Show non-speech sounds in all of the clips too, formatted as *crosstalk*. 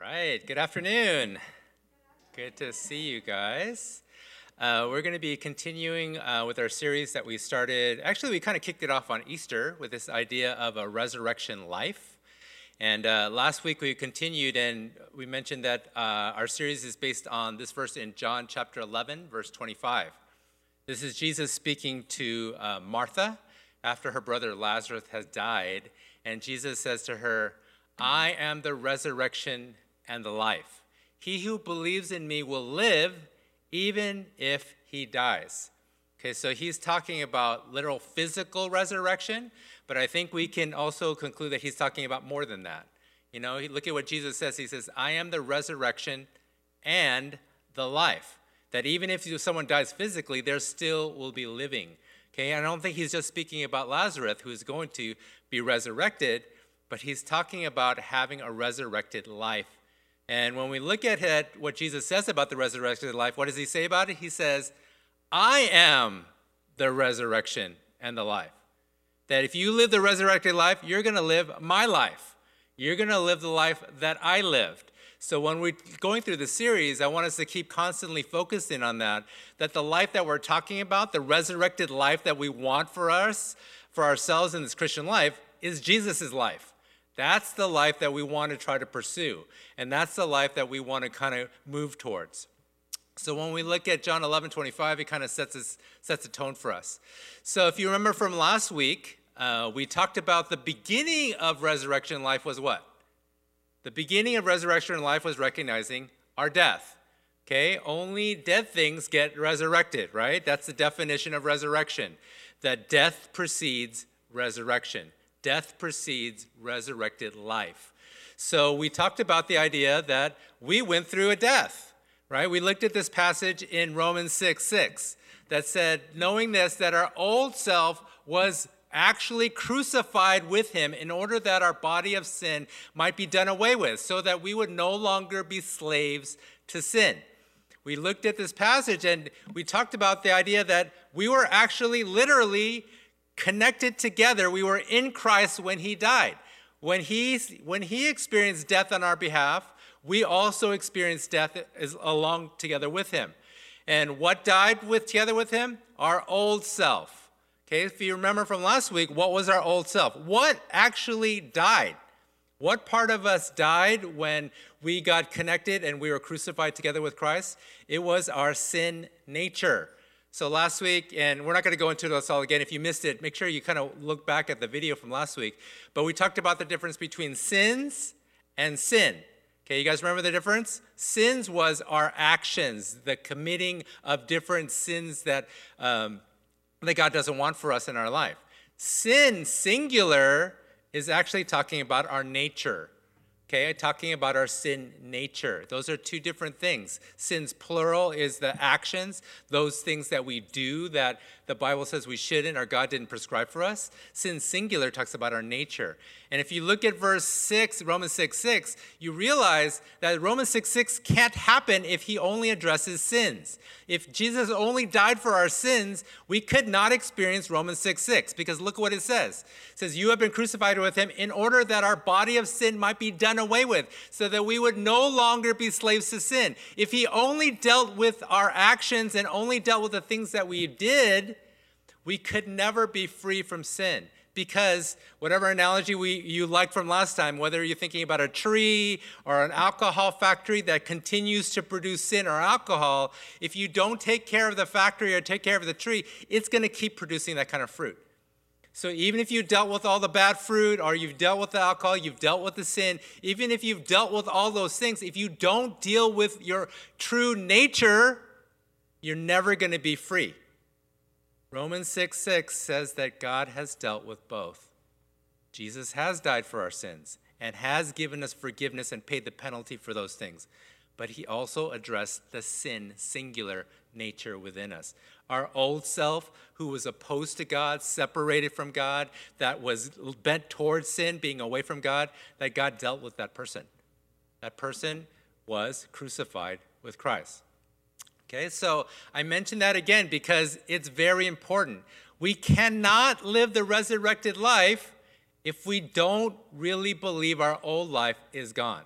Right, good afternoon. Good to see you guys. Uh, we're going to be continuing uh, with our series that we started. Actually, we kind of kicked it off on Easter with this idea of a resurrection life. And uh, last week we continued, and we mentioned that uh, our series is based on this verse in John chapter 11, verse 25. This is Jesus speaking to uh, Martha after her brother Lazarus has died. And Jesus says to her, I am the resurrection and the life. He who believes in me will live even if he dies. Okay, so he's talking about literal physical resurrection, but I think we can also conclude that he's talking about more than that. You know, look at what Jesus says. He says, I am the resurrection and the life. That even if someone dies physically, there still will be living. Okay, I don't think he's just speaking about Lazarus, who is going to be resurrected, but he's talking about having a resurrected life and when we look at it, what Jesus says about the resurrected life, what does he say about it? He says, I am the resurrection and the life. That if you live the resurrected life, you're going to live my life. You're going to live the life that I lived. So when we're going through the series, I want us to keep constantly focusing on that. That the life that we're talking about, the resurrected life that we want for us, for ourselves in this Christian life, is Jesus' life. That's the life that we want to try to pursue. And that's the life that we want to kind of move towards. So when we look at John 11, 25, it kind of sets, us, sets a tone for us. So if you remember from last week, uh, we talked about the beginning of resurrection life was what? The beginning of resurrection life was recognizing our death. Okay, only dead things get resurrected, right? That's the definition of resurrection. That death precedes resurrection death precedes resurrected life. So we talked about the idea that we went through a death, right? We looked at this passage in Romans 6 6 that said, knowing this, that our old self was actually crucified with him in order that our body of sin might be done away with, so that we would no longer be slaves to sin. We looked at this passage and we talked about the idea that we were actually literally connected together. We were in Christ when he died. When he, when he experienced death on our behalf, we also experienced death along together with him. And what died with together with him? Our old self. Okay, if you remember from last week, what was our old self? What actually died? What part of us died when we got connected and we were crucified together with Christ? It was our sin nature. So last week, and we're not going to go into this all again. If you missed it, make sure you kind of look back at the video from last week. But we talked about the difference between sins and sin. Okay, you guys remember the difference? Sins was our actions, the committing of different sins that, um, that God doesn't want for us in our life. Sin, singular, is actually talking about our nature. Okay, talking about our sin nature. Those are two different things. Sins plural is the actions, those things that we do that the Bible says we shouldn't or God didn't prescribe for us. Sin singular talks about our nature. And if you look at verse 6, Romans 6 6, you realize that Romans 6 6 can't happen if he only addresses sins. If Jesus only died for our sins, we could not experience Romans 6 6 because look what it says. It says, You have been crucified with him in order that our body of sin might be done away with, so that we would no longer be slaves to sin. If he only dealt with our actions and only dealt with the things that we did, we could never be free from sin because whatever analogy we, you like from last time, whether you're thinking about a tree or an alcohol factory that continues to produce sin or alcohol, if you don't take care of the factory or take care of the tree, it's going to keep producing that kind of fruit. So even if you dealt with all the bad fruit or you've dealt with the alcohol, you've dealt with the sin, even if you've dealt with all those things, if you don't deal with your true nature, you're never going to be free. Romans 6 6 says that God has dealt with both. Jesus has died for our sins and has given us forgiveness and paid the penalty for those things. But he also addressed the sin, singular nature within us. Our old self, who was opposed to God, separated from God, that was bent towards sin, being away from God, that God dealt with that person. That person was crucified with Christ. Okay, so I mention that again because it's very important. We cannot live the resurrected life if we don't really believe our old life is gone.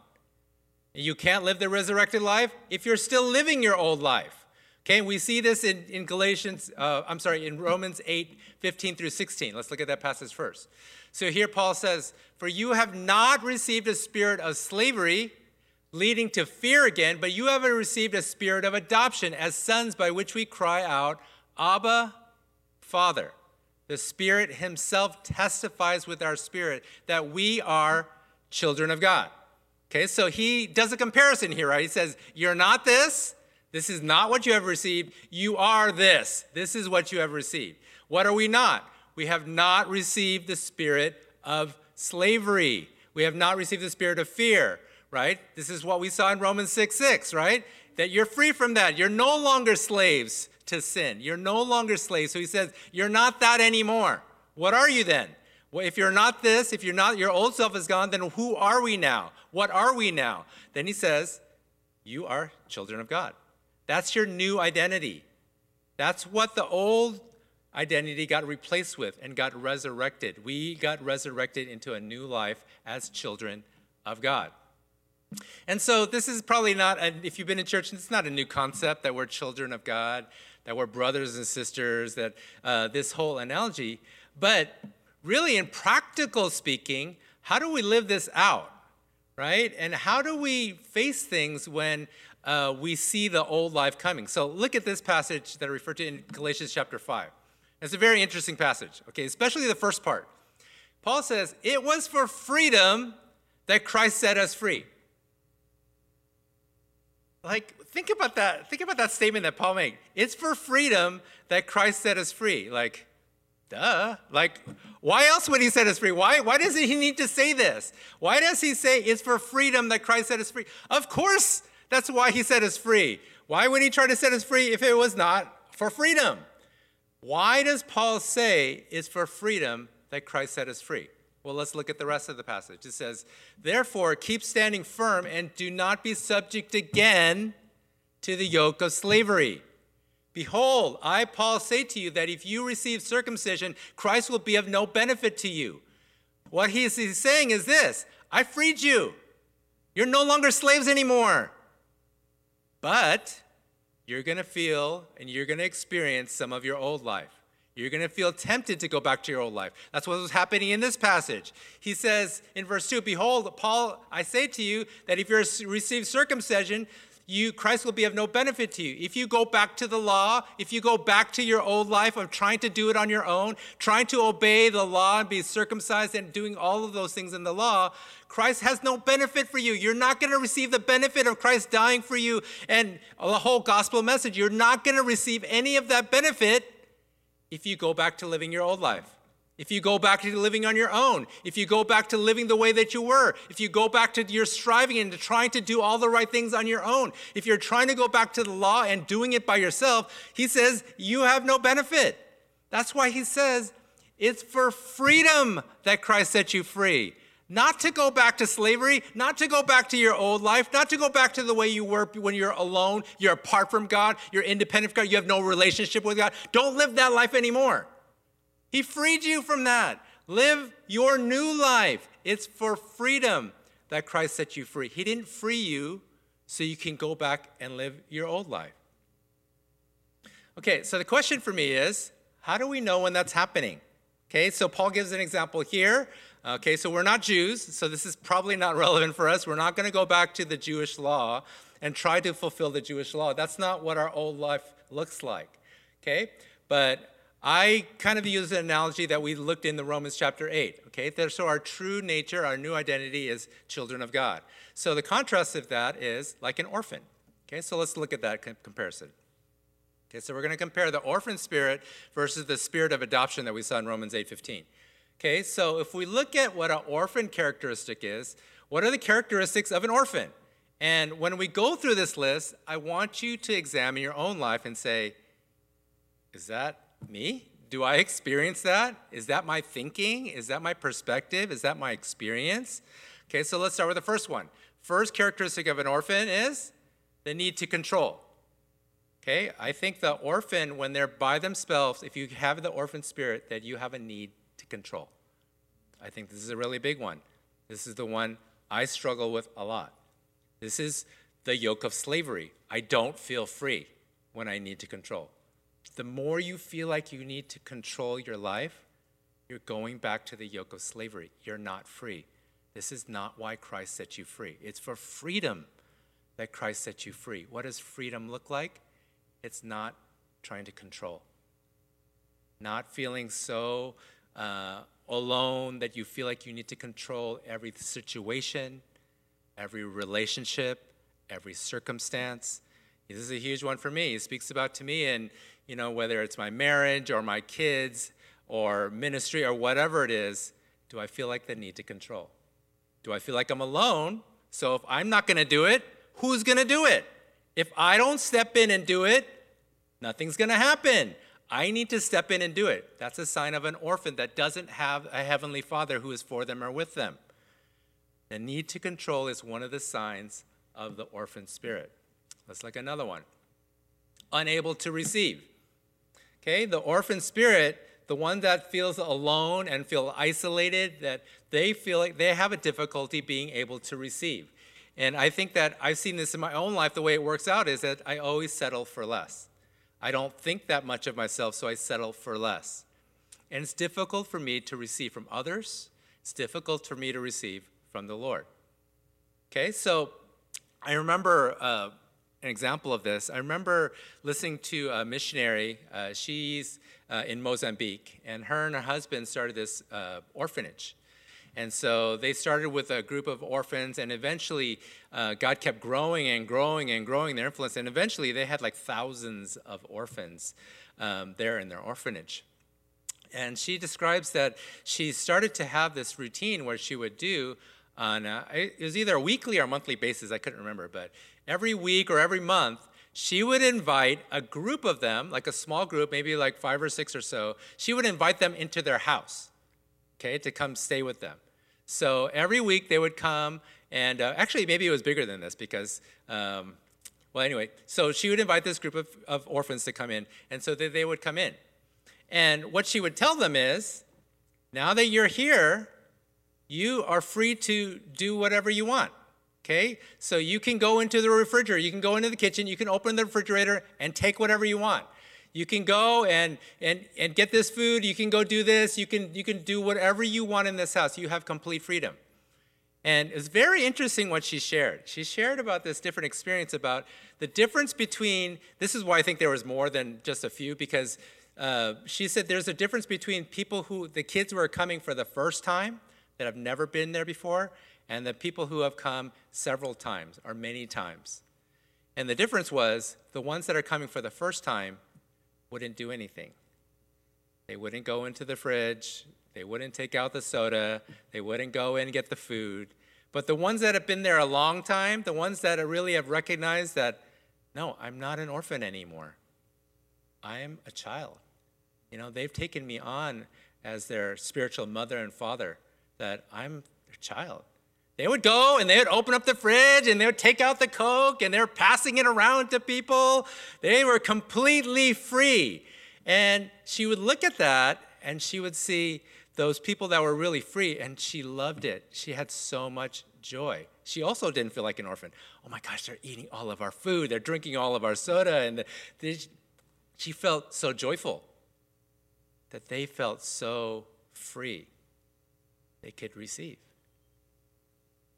You can't live the resurrected life if you're still living your old life. Okay, we see this in, in Galatians, uh, I'm sorry, in Romans 8, 15 through 16. Let's look at that passage first. So here Paul says, For you have not received a spirit of slavery, leading to fear again, but you have received a spirit of adoption as sons by which we cry out, Abba, Father. The Spirit Himself testifies with our spirit that we are children of God. Okay, so he does a comparison here, right? He says, You're not this. This is not what you have received. You are this. This is what you have received. What are we not? We have not received the spirit of slavery. We have not received the spirit of fear, right? This is what we saw in Romans 6 6, right? That you're free from that. You're no longer slaves to sin. You're no longer slaves. So he says, You're not that anymore. What are you then? Well, if you're not this, if you're not, your old self is gone, then who are we now? What are we now? Then he says, You are children of God. That's your new identity. That's what the old identity got replaced with and got resurrected. We got resurrected into a new life as children of God. And so this is probably not, a, if you've been in church, it's not a new concept that we're children of God, that we're brothers and sisters, that uh, this whole analogy. But really, in practical speaking, how do we live this out? Right? And how do we face things when uh, we see the old life coming? So look at this passage that I referred to in Galatians chapter 5. It's a very interesting passage, okay, especially the first part. Paul says, It was for freedom that Christ set us free. Like, think about that. Think about that statement that Paul made. It's for freedom that Christ set us free. Like, duh. Like, why else would he set us free? Why, why does he need to say this? Why does he say it's for freedom that Christ set us free? Of course, that's why he set us free. Why would he try to set us free if it was not for freedom? Why does Paul say it's for freedom that Christ set us free? Well, let's look at the rest of the passage. It says, Therefore, keep standing firm and do not be subject again to the yoke of slavery. Behold, I, Paul, say to you that if you receive circumcision, Christ will be of no benefit to you. What he's, he's saying is this I freed you. You're no longer slaves anymore. But you're going to feel and you're going to experience some of your old life. You're going to feel tempted to go back to your old life. That's what was happening in this passage. He says in verse 2 Behold, Paul, I say to you that if you receive circumcision, you Christ will be of no benefit to you. If you go back to the law, if you go back to your old life of trying to do it on your own, trying to obey the law and be circumcised and doing all of those things in the law, Christ has no benefit for you. You're not going to receive the benefit of Christ dying for you and the whole gospel message. You're not going to receive any of that benefit if you go back to living your old life. If you go back to living on your own, if you go back to living the way that you were, if you go back to your striving and to trying to do all the right things on your own, if you're trying to go back to the law and doing it by yourself, he says you have no benefit. That's why he says it's for freedom that Christ set you free. Not to go back to slavery, not to go back to your old life, not to go back to the way you were when you're alone, you're apart from God, you're independent from God, you have no relationship with God. Don't live that life anymore. He freed you from that. Live your new life. It's for freedom that Christ set you free. He didn't free you so you can go back and live your old life. Okay, so the question for me is how do we know when that's happening? Okay, so Paul gives an example here. Okay, so we're not Jews, so this is probably not *laughs* relevant for us. We're not going to go back to the Jewish law and try to fulfill the Jewish law. That's not what our old life looks like. Okay, but I kind of use an analogy that we looked in the Romans chapter 8. Okay, so our true nature, our new identity is children of God. So the contrast of that is like an orphan. Okay, so let's look at that comparison. Okay, so we're going to compare the orphan spirit versus the spirit of adoption that we saw in Romans 8:15. Okay, so if we look at what an orphan characteristic is, what are the characteristics of an orphan? And when we go through this list, I want you to examine your own life and say, is that me? Do I experience that? Is that my thinking? Is that my perspective? Is that my experience? Okay, so let's start with the first one. First characteristic of an orphan is the need to control. Okay, I think the orphan, when they're by themselves, if you have the orphan spirit, that you have a need to control. I think this is a really big one. This is the one I struggle with a lot. This is the yoke of slavery. I don't feel free when I need to control. The more you feel like you need to control your life, you're going back to the yoke of slavery. You're not free. This is not why Christ set you free. It's for freedom that Christ set you free. What does freedom look like? It's not trying to control, not feeling so uh, alone that you feel like you need to control every situation, every relationship, every circumstance. This is a huge one for me. He speaks about to me, and you know whether it's my marriage or my kids or ministry or whatever it is. Do I feel like the need to control? Do I feel like I'm alone? So if I'm not going to do it, who's going to do it? If I don't step in and do it, nothing's going to happen. I need to step in and do it. That's a sign of an orphan that doesn't have a heavenly father who is for them or with them. The need to control is one of the signs of the orphan spirit. Let's look another one. Unable to receive. Okay, the orphan spirit, the one that feels alone and feel isolated, that they feel like they have a difficulty being able to receive. And I think that I've seen this in my own life. The way it works out is that I always settle for less. I don't think that much of myself, so I settle for less. And it's difficult for me to receive from others. It's difficult for me to receive from the Lord. Okay, so I remember uh, an example of this. I remember listening to a missionary. Uh, she's uh, in Mozambique, and her and her husband started this uh, orphanage. And so they started with a group of orphans, and eventually uh, God kept growing and growing and growing their influence. And eventually they had like thousands of orphans um, there in their orphanage. And she describes that she started to have this routine where she would do on, a, it was either a weekly or monthly basis, I couldn't remember, but every week or every month, she would invite a group of them, like a small group, maybe like five or six or so, she would invite them into their house okay, to come stay with them. So every week they would come, and uh, actually, maybe it was bigger than this because, um, well, anyway, so she would invite this group of, of orphans to come in, and so they, they would come in. And what she would tell them is, now that you're here, you are free to do whatever you want. Okay? So you can go into the refrigerator, you can go into the kitchen, you can open the refrigerator and take whatever you want. You can go and, and, and get this food. You can go do this. You can, you can do whatever you want in this house. You have complete freedom. And it's very interesting what she shared. She shared about this different experience about the difference between, this is why I think there was more than just a few, because uh, she said there's a difference between people who, the kids who are coming for the first time, that have never been there before, and the people who have come several times or many times. And the difference was the ones that are coming for the first time wouldn't do anything. They wouldn't go into the fridge, they wouldn't take out the soda, they wouldn't go in and get the food. But the ones that have been there a long time, the ones that really have recognized that, no, I'm not an orphan anymore. I am a child. You know, they've taken me on as their spiritual mother and father, that I'm their child. They would go and they would open up the fridge and they would take out the Coke and they're passing it around to people. They were completely free. And she would look at that and she would see those people that were really free and she loved it. She had so much joy. She also didn't feel like an orphan. Oh my gosh, they're eating all of our food, they're drinking all of our soda. And she felt so joyful that they felt so free they could receive.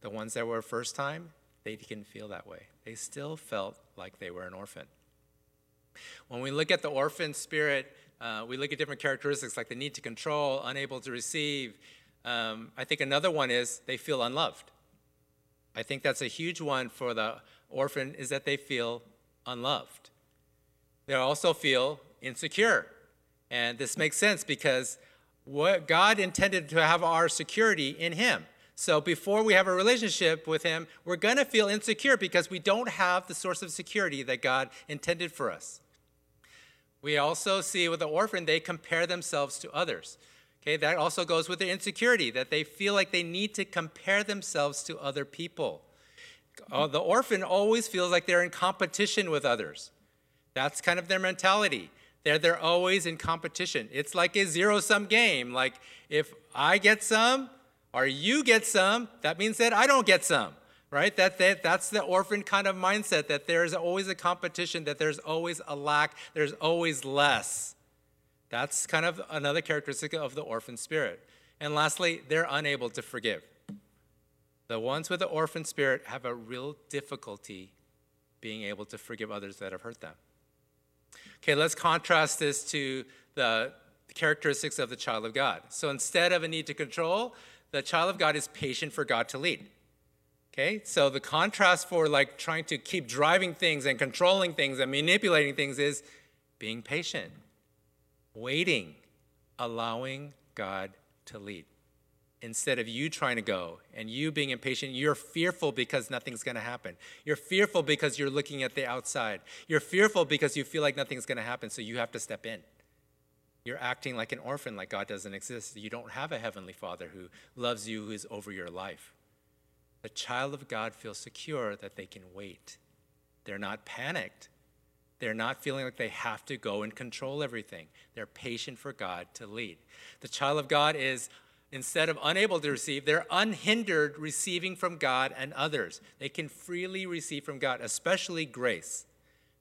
The ones that were first time, they didn't feel that way. They still felt like they were an orphan. When we look at the orphan spirit, uh, we look at different characteristics like the need to control, unable to receive. Um, I think another one is they feel unloved. I think that's a huge one for the orphan is that they feel unloved. They also feel insecure. And this makes sense because what God intended to have our security in Him. So before we have a relationship with Him, we're going to feel insecure because we don't have the source of security that God intended for us. We also see with the orphan, they compare themselves to others. Okay, that also goes with their insecurity, that they feel like they need to compare themselves to other people. Uh, the orphan always feels like they're in competition with others. That's kind of their mentality. They're, they're always in competition. It's like a zero sum game. Like, if I get some, or you get some, that means that I don't get some. right? That, that that's the orphan kind of mindset that there's always a competition, that there's always a lack, there's always less. That's kind of another characteristic of the orphan spirit. And lastly, they're unable to forgive. The ones with the orphan spirit have a real difficulty being able to forgive others that have hurt them. Okay, let's contrast this to the characteristics of the child of God. So instead of a need to control, the child of God is patient for God to lead. Okay, so the contrast for like trying to keep driving things and controlling things and manipulating things is being patient, waiting, allowing God to lead instead of you trying to go and you being impatient, you're fearful because nothing's going to happen. You're fearful because you're looking at the outside. You're fearful because you feel like nothing's going to happen, so you have to step in. You're acting like an orphan, like God doesn't exist. You don't have a heavenly father who loves you, who is over your life. The child of God feels secure that they can wait. They're not panicked. They're not feeling like they have to go and control everything. They're patient for God to lead. The child of God is instead of unable to receive, they're unhindered receiving from God and others. They can freely receive from God, especially grace.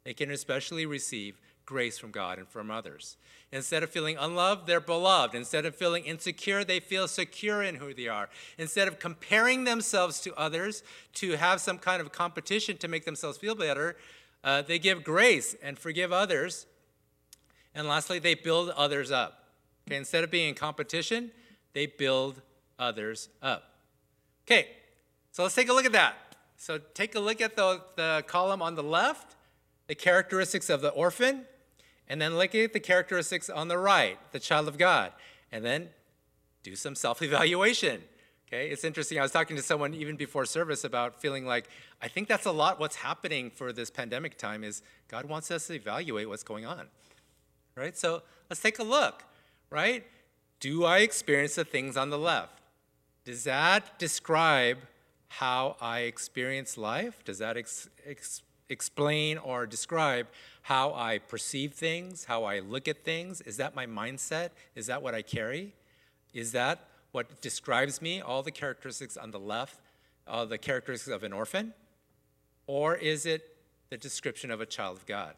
They can especially receive grace from God and from others. Instead of feeling unloved, they're beloved. Instead of feeling insecure, they feel secure in who they are. Instead of comparing themselves to others to have some kind of competition to make themselves feel better, uh, they give grace and forgive others. And lastly, they build others up. Okay, instead of being in competition, they build others up. Okay, so let's take a look at that. So take a look at the, the column on the left, the characteristics of the orphan, and then look at the characteristics on the right, the child of God, and then do some self evaluation. Okay, it's interesting. I was talking to someone even before service about feeling like I think that's a lot what's happening for this pandemic time is God wants us to evaluate what's going on. Right? So let's take a look, right? Do I experience the things on the left? Does that describe how I experience life? Does that ex- explain or describe how I perceive things, how I look at things? Is that my mindset? Is that what I carry? Is that what describes me, all the characteristics on the left, all the characteristics of an orphan? Or is it the description of a child of God?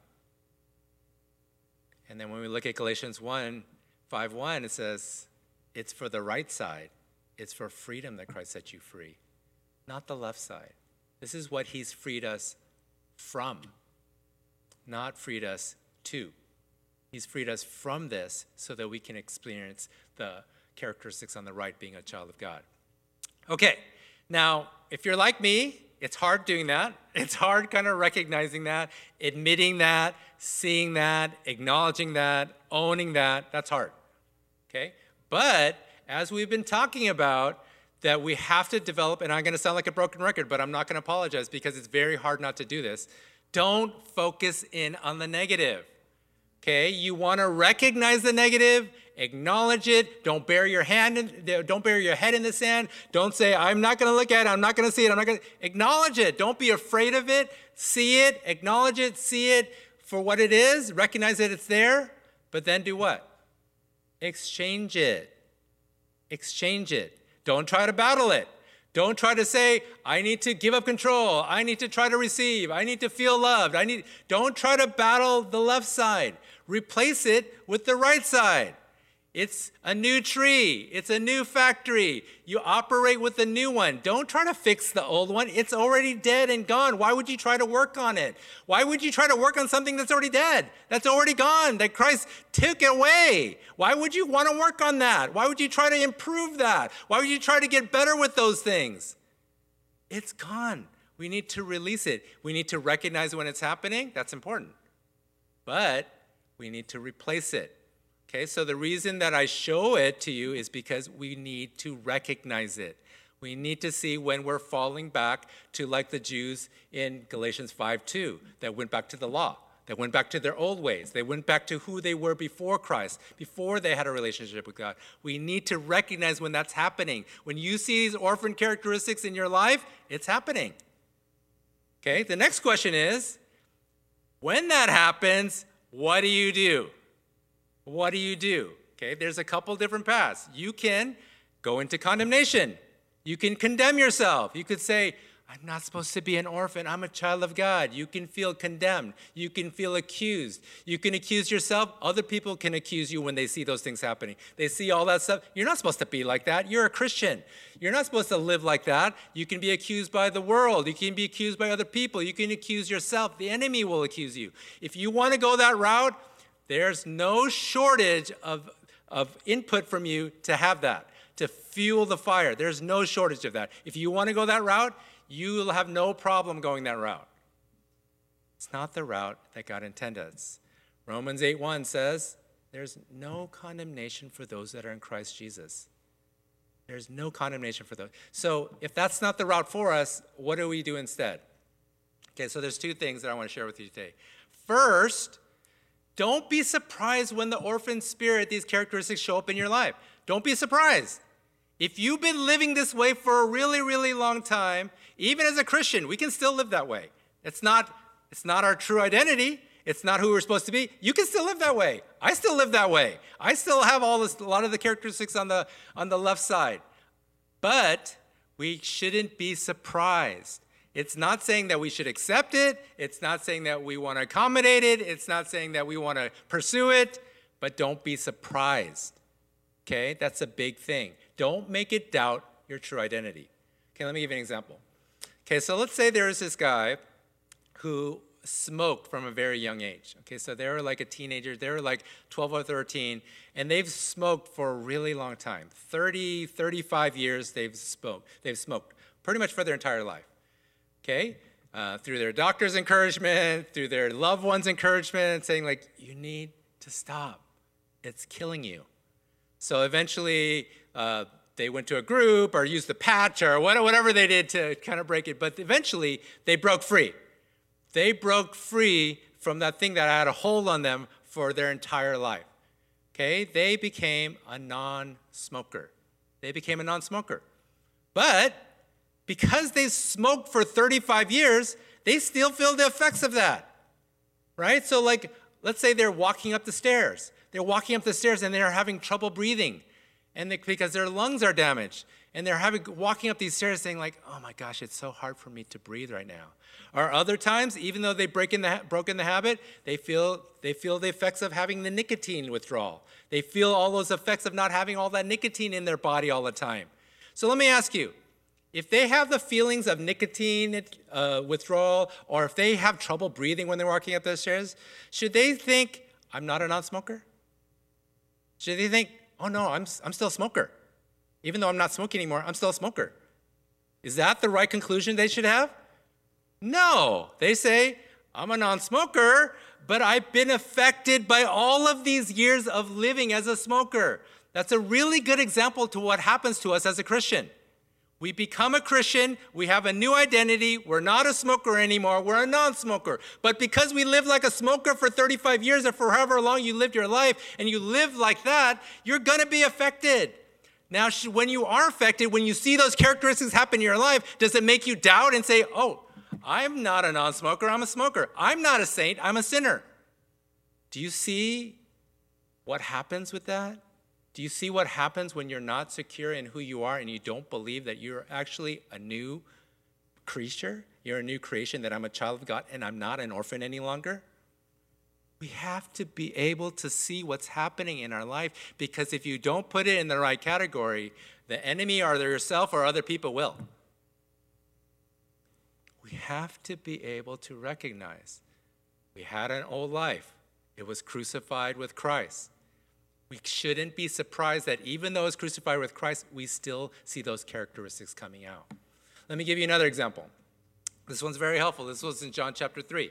And then when we look at Galatians 1, 5 1, it says, It's for the right side. It's for freedom that Christ set you free, not the left side. This is what he's freed us from, not freed us to. He's freed us from this so that we can experience the characteristics on the right being a child of God. Okay, now, if you're like me, it's hard doing that. *laughs* It's hard kind of recognizing that, admitting that, seeing that, acknowledging that, owning that. That's hard. Okay? But as we've been talking about, that we have to develop, and I'm going to sound like a broken record, but I'm not going to apologize because it's very hard not to do this. Don't focus in on the negative. Okay? You want to recognize the negative acknowledge it. Don't bury your hand in, don't bury your head in the sand. Don't say, I'm not going to look at it. I'm not going to see it. I'm not going to acknowledge it. Don't be afraid of it. See it, acknowledge it, see it for what it is, recognize that it's there, but then do what? Exchange it. Exchange it. Don't try to battle it. Don't try to say, I need to give up control. I need to try to receive. I need to feel loved. I need don't try to battle the left side. Replace it with the right side. It's a new tree. It's a new factory. You operate with the new one. Don't try to fix the old one. It's already dead and gone. Why would you try to work on it? Why would you try to work on something that's already dead, that's already gone, that Christ took away? Why would you want to work on that? Why would you try to improve that? Why would you try to get better with those things? It's gone. We need to release it. We need to recognize when it's happening. That's important. But we need to replace it Okay, so the reason that I show it to you is because we need to recognize it. We need to see when we're falling back to like the Jews in Galatians 5 2, that went back to the law, that went back to their old ways. They went back to who they were before Christ, before they had a relationship with God. We need to recognize when that's happening. When you see these orphan characteristics in your life, it's happening. Okay, the next question is when that happens, what do you do? What do you do? Okay, there's a couple different paths. You can go into condemnation. You can condemn yourself. You could say, I'm not supposed to be an orphan. I'm a child of God. You can feel condemned. You can feel accused. You can accuse yourself. Other people can accuse you when they see those things happening. They see all that stuff. You're not supposed to be like that. You're a Christian. You're not supposed to live like that. You can be accused by the world. You can be accused by other people. You can accuse yourself. The enemy will accuse you. If you want to go that route, there's no shortage of, of input from you to have that, to fuel the fire. There's no shortage of that. If you want to go that route, you will have no problem going that route. It's not the route that God intended. Romans 8:1 says, "There's no condemnation for those that are in Christ Jesus." There's no condemnation for those. So, if that's not the route for us, what do we do instead? Okay, so there's two things that I want to share with you today. First, don't be surprised when the orphan spirit, these characteristics show up in your life. Don't be surprised. If you've been living this way for a really, really long time, even as a Christian, we can still live that way. It's not, it's not our true identity. It's not who we're supposed to be. You can still live that way. I still live that way. I still have all this, a lot of the characteristics on the, on the left side. But we shouldn't be surprised. It's not saying that we should accept it. It's not saying that we want to accommodate it. It's not saying that we want to pursue it. But don't be surprised. Okay? That's a big thing. Don't make it doubt your true identity. Okay, let me give you an example. Okay, so let's say there is this guy who smoked from a very young age. Okay, so they were like a teenager, they were like 12 or 13, and they've smoked for a really long time 30, 35 years they've smoked. They've smoked pretty much for their entire life. Okay, uh, through their doctor's encouragement, through their loved one's encouragement, saying, like, you need to stop, it's killing you. So eventually, uh, they went to a group or used the patch or whatever they did to kind of break it. But eventually, they broke free. They broke free from that thing that had a hold on them for their entire life. Okay? They became a non smoker. They became a non smoker. But because they smoked for 35 years, they still feel the effects of that. Right? So, like, let's say they're walking up the stairs. They're walking up the stairs and they're having trouble breathing. And they, because their lungs are damaged. And they're having walking up these stairs saying like oh my gosh it's so hard for me to breathe right now. Or other times even though they break in the broken the habit they feel they feel the effects of having the nicotine withdrawal. They feel all those effects of not having all that nicotine in their body all the time. So let me ask you if they have the feelings of nicotine uh, withdrawal or if they have trouble breathing when they're walking up those stairs should they think i'm not a non-smoker should they think, oh no, I'm, I'm still a smoker? Even though I'm not smoking anymore, I'm still a smoker. Is that the right conclusion they should have? No. They say, I'm a non smoker, but I've been affected by all of these years of living as a smoker. That's a really good example to what happens to us as a Christian. We become a Christian, we have a new identity, we're not a smoker anymore, we're a non smoker. But because we live like a smoker for 35 years or for however long you lived your life, and you live like that, you're gonna be affected. Now, when you are affected, when you see those characteristics happen in your life, does it make you doubt and say, oh, I'm not a non smoker, I'm a smoker. I'm not a saint, I'm a sinner. Do you see what happens with that? Do you see what happens when you're not secure in who you are and you don't believe that you're actually a new creature? You're a new creation, that I'm a child of God and I'm not an orphan any longer? We have to be able to see what's happening in our life because if you don't put it in the right category, the enemy or yourself or other people will. We have to be able to recognize we had an old life, it was crucified with Christ. We shouldn't be surprised that even though it's crucified with Christ, we still see those characteristics coming out. Let me give you another example. This one's very helpful. This was in John chapter 3.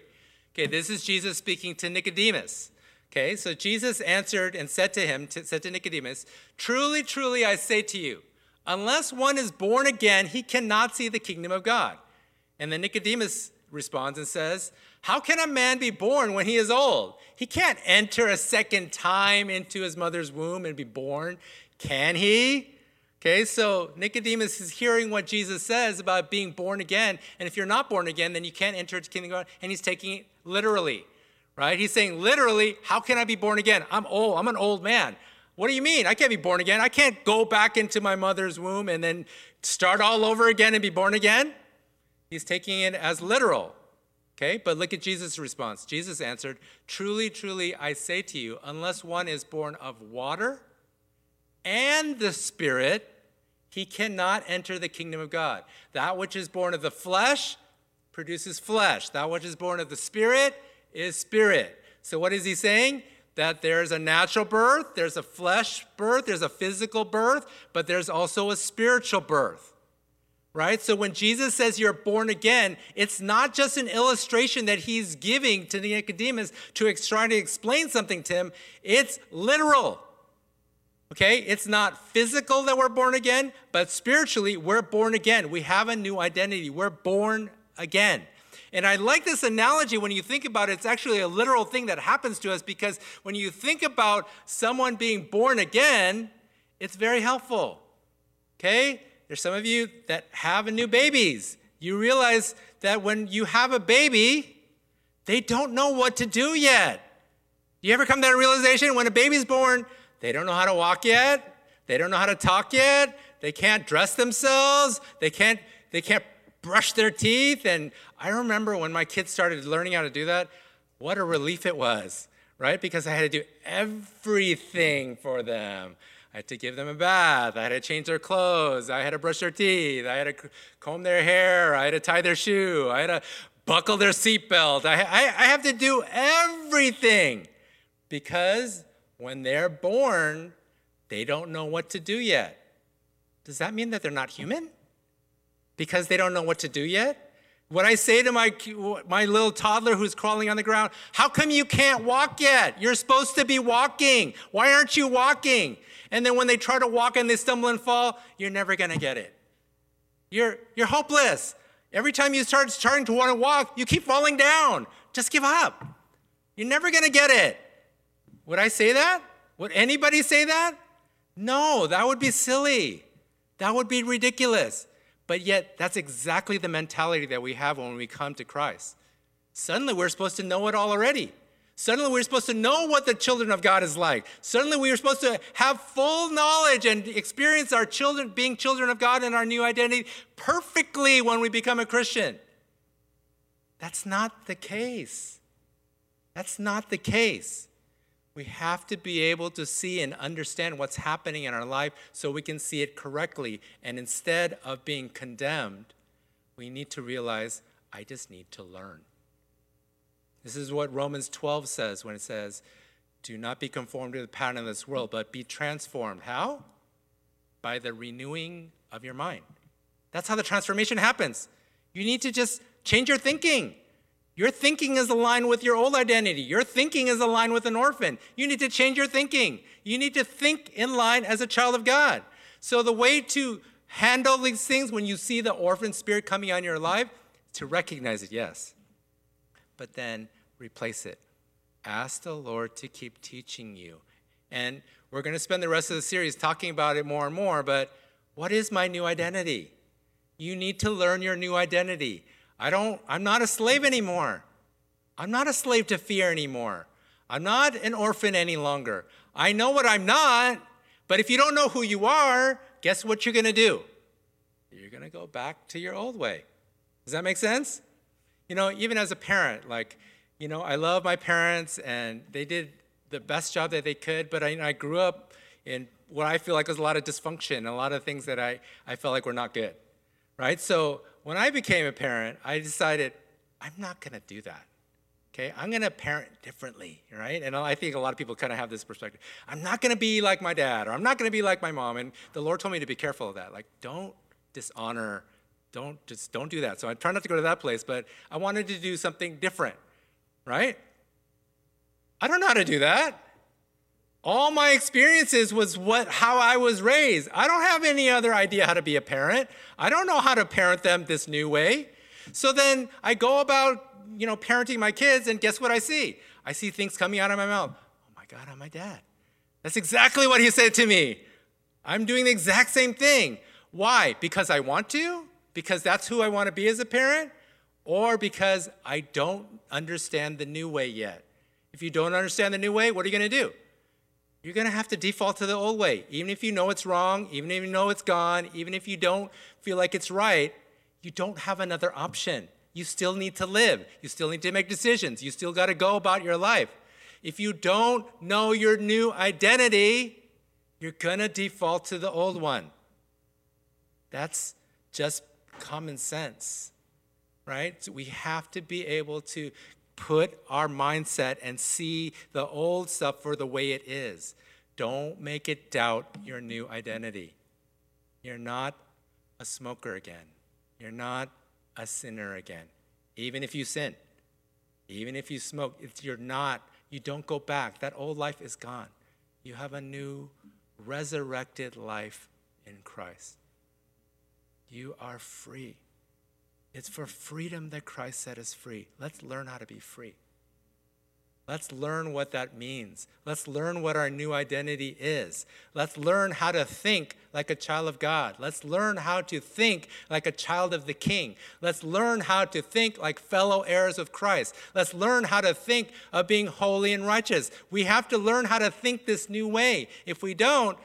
Okay, this is Jesus speaking to Nicodemus. Okay, so Jesus answered and said to him, said to Nicodemus, Truly, truly, I say to you, unless one is born again, he cannot see the kingdom of God. And then Nicodemus responds and says, How can a man be born when he is old? He can't enter a second time into his mother's womb and be born, can he? Okay, so Nicodemus is hearing what Jesus says about being born again. And if you're not born again, then you can't enter the kingdom of God. And he's taking it literally, right? He's saying, literally, how can I be born again? I'm old. I'm an old man. What do you mean? I can't be born again. I can't go back into my mother's womb and then start all over again and be born again. He's taking it as literal. Okay, but look at Jesus' response. Jesus answered, Truly, truly, I say to you, unless one is born of water and the Spirit, he cannot enter the kingdom of God. That which is born of the flesh produces flesh, that which is born of the Spirit is spirit. So, what is he saying? That there's a natural birth, there's a flesh birth, there's a physical birth, but there's also a spiritual birth right? So when Jesus says you're born again, it's not just an illustration that he's giving to Nicodemus to try to explain something to him, it's literal. Okay? It's not physical that we're born again, but spiritually, we're born again. We have a new identity. We're born again. And I like this analogy when you think about it. It's actually a literal thing that happens to us because when you think about someone being born again, it's very helpful. Okay? There's some of you that have new babies. You realize that when you have a baby, they don't know what to do yet. Do you ever come to that realization when a baby's born, they don't know how to walk yet, they don't know how to talk yet, they can't dress themselves, they can't they can't brush their teeth and I remember when my kids started learning how to do that, what a relief it was, right? Because I had to do everything for them. I had to give them a bath. I had to change their clothes. I had to brush their teeth. I had to comb their hair. I had to tie their shoe. I had to buckle their seatbelt. I, I, I have to do everything because when they're born, they don't know what to do yet. Does that mean that they're not human? Because they don't know what to do yet? When I say to my, my little toddler who's crawling on the ground, How come you can't walk yet? You're supposed to be walking. Why aren't you walking? And then when they try to walk and they stumble and fall, you're never going to get it. You're, you're hopeless. Every time you start starting to want to walk, you keep falling down. Just give up. You're never going to get it. Would I say that? Would anybody say that? No, that would be silly. That would be ridiculous. But yet, that's exactly the mentality that we have when we come to Christ. Suddenly, we're supposed to know it all already. Suddenly, we're supposed to know what the children of God is like. Suddenly, we are supposed to have full knowledge and experience our children being children of God and our new identity perfectly when we become a Christian. That's not the case. That's not the case. We have to be able to see and understand what's happening in our life so we can see it correctly. And instead of being condemned, we need to realize I just need to learn. This is what Romans 12 says when it says, Do not be conformed to the pattern of this world, but be transformed. How? By the renewing of your mind. That's how the transformation happens. You need to just change your thinking. Your thinking is aligned with your old identity. Your thinking is aligned with an orphan. You need to change your thinking. You need to think in line as a child of God. So, the way to handle these things when you see the orphan spirit coming on your life, to recognize it, yes. But then replace it. Ask the Lord to keep teaching you. And we're going to spend the rest of the series talking about it more and more, but what is my new identity? You need to learn your new identity. I don't I'm not a slave anymore. I'm not a slave to fear anymore. I'm not an orphan any longer. I know what I'm not, but if you don't know who you are, guess what you're going to do? You're going to go back to your old way. Does that make sense? You know, even as a parent, like you know, I love my parents and they did the best job that they could, but I, I grew up in what I feel like was a lot of dysfunction, a lot of things that I, I felt like were not good, right? So when I became a parent, I decided I'm not going to do that. Okay, I'm going to parent differently, right? And I think a lot of people kind of have this perspective. I'm not going to be like my dad, or I'm not going to be like my mom. And the Lord told me to be careful of that. Like, don't dishonor, don't just don't do that. So I try not to go to that place, but I wanted to do something different right? I don't know how to do that. All my experiences was what how I was raised. I don't have any other idea how to be a parent. I don't know how to parent them this new way. So then I go about, you know, parenting my kids and guess what I see? I see things coming out of my mouth. Oh my god, I'm my dad. That's exactly what he said to me. I'm doing the exact same thing. Why? Because I want to? Because that's who I want to be as a parent? or because I don't understand the new way yet. If you don't understand the new way, what are you going to do? You're going to have to default to the old way. Even if you know it's wrong, even if you know it's gone, even if you don't feel like it's right, You don't have another option. You still need to live. You still need to make decisions. You still got to go about your life. If you don't know your new identity, you're going to default to the old one. That's just common sense, right? So we have to be able to put our mindset and see the old stuff for the way it is. Don't make it doubt your new identity. You're not a smoker again. You're not a sinner again. Even if you sin, even if you smoke, if you're not, you don't go back. That old life is gone. You have a new resurrected life in Christ. You are free. It's for freedom that Christ set us free. Let's learn how to be free. Let's learn what that means. Let's learn what our new identity is. Let's learn how to think like a child of God. Let's learn how to think like a child of the King. Let's learn how to think like fellow heirs of Christ. Let's learn how to think of being holy and righteous. We have to learn how to think this new way. If we don't,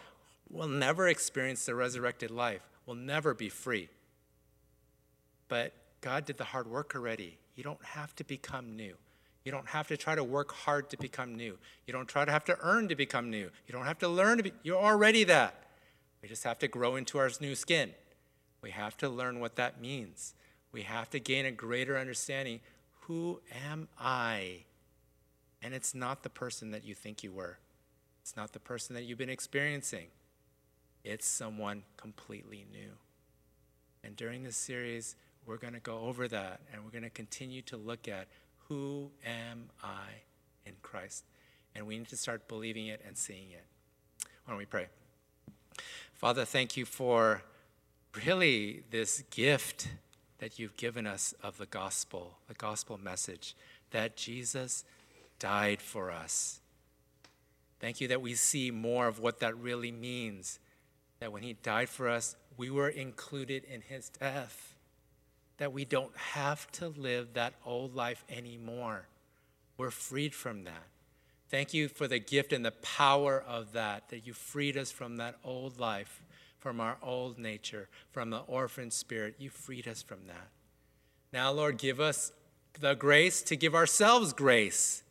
we'll never experience the resurrected life. We'll never be free. But God did the hard work already. You don't have to become new. You don't have to try to work hard to become new. You don't try to have to earn to become new. You don't have to learn to be, you're already that. We just have to grow into our new skin. We have to learn what that means. We have to gain a greater understanding who am I? And it's not the person that you think you were, it's not the person that you've been experiencing. It's someone completely new. And during this series, we're going to go over that and we're going to continue to look at who am I in Christ? And we need to start believing it and seeing it. Why don't we pray? Father, thank you for really this gift that you've given us of the gospel, the gospel message, that Jesus died for us. Thank you that we see more of what that really means. That when he died for us, we were included in his death that we don't have to live that old life anymore. We're freed from that. Thank you for the gift and the power of that, that you freed us from that old life, from our old nature, from the orphan spirit. You freed us from that. Now, Lord, give us the grace to give ourselves grace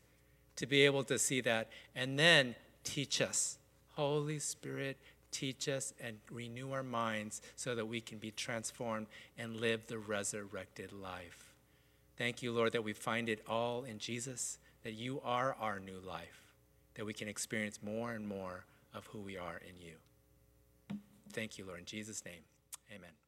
to be able to see that. And then teach us. Holy Spirit, teach us and renew our minds so that we can be transformed and live the resurrected life. Thank you, Lord, that we find it all in Jesus, that you are our new life, that we can experience more and more of who we are in you. Thank you, Lord. In Jesus' name, amen.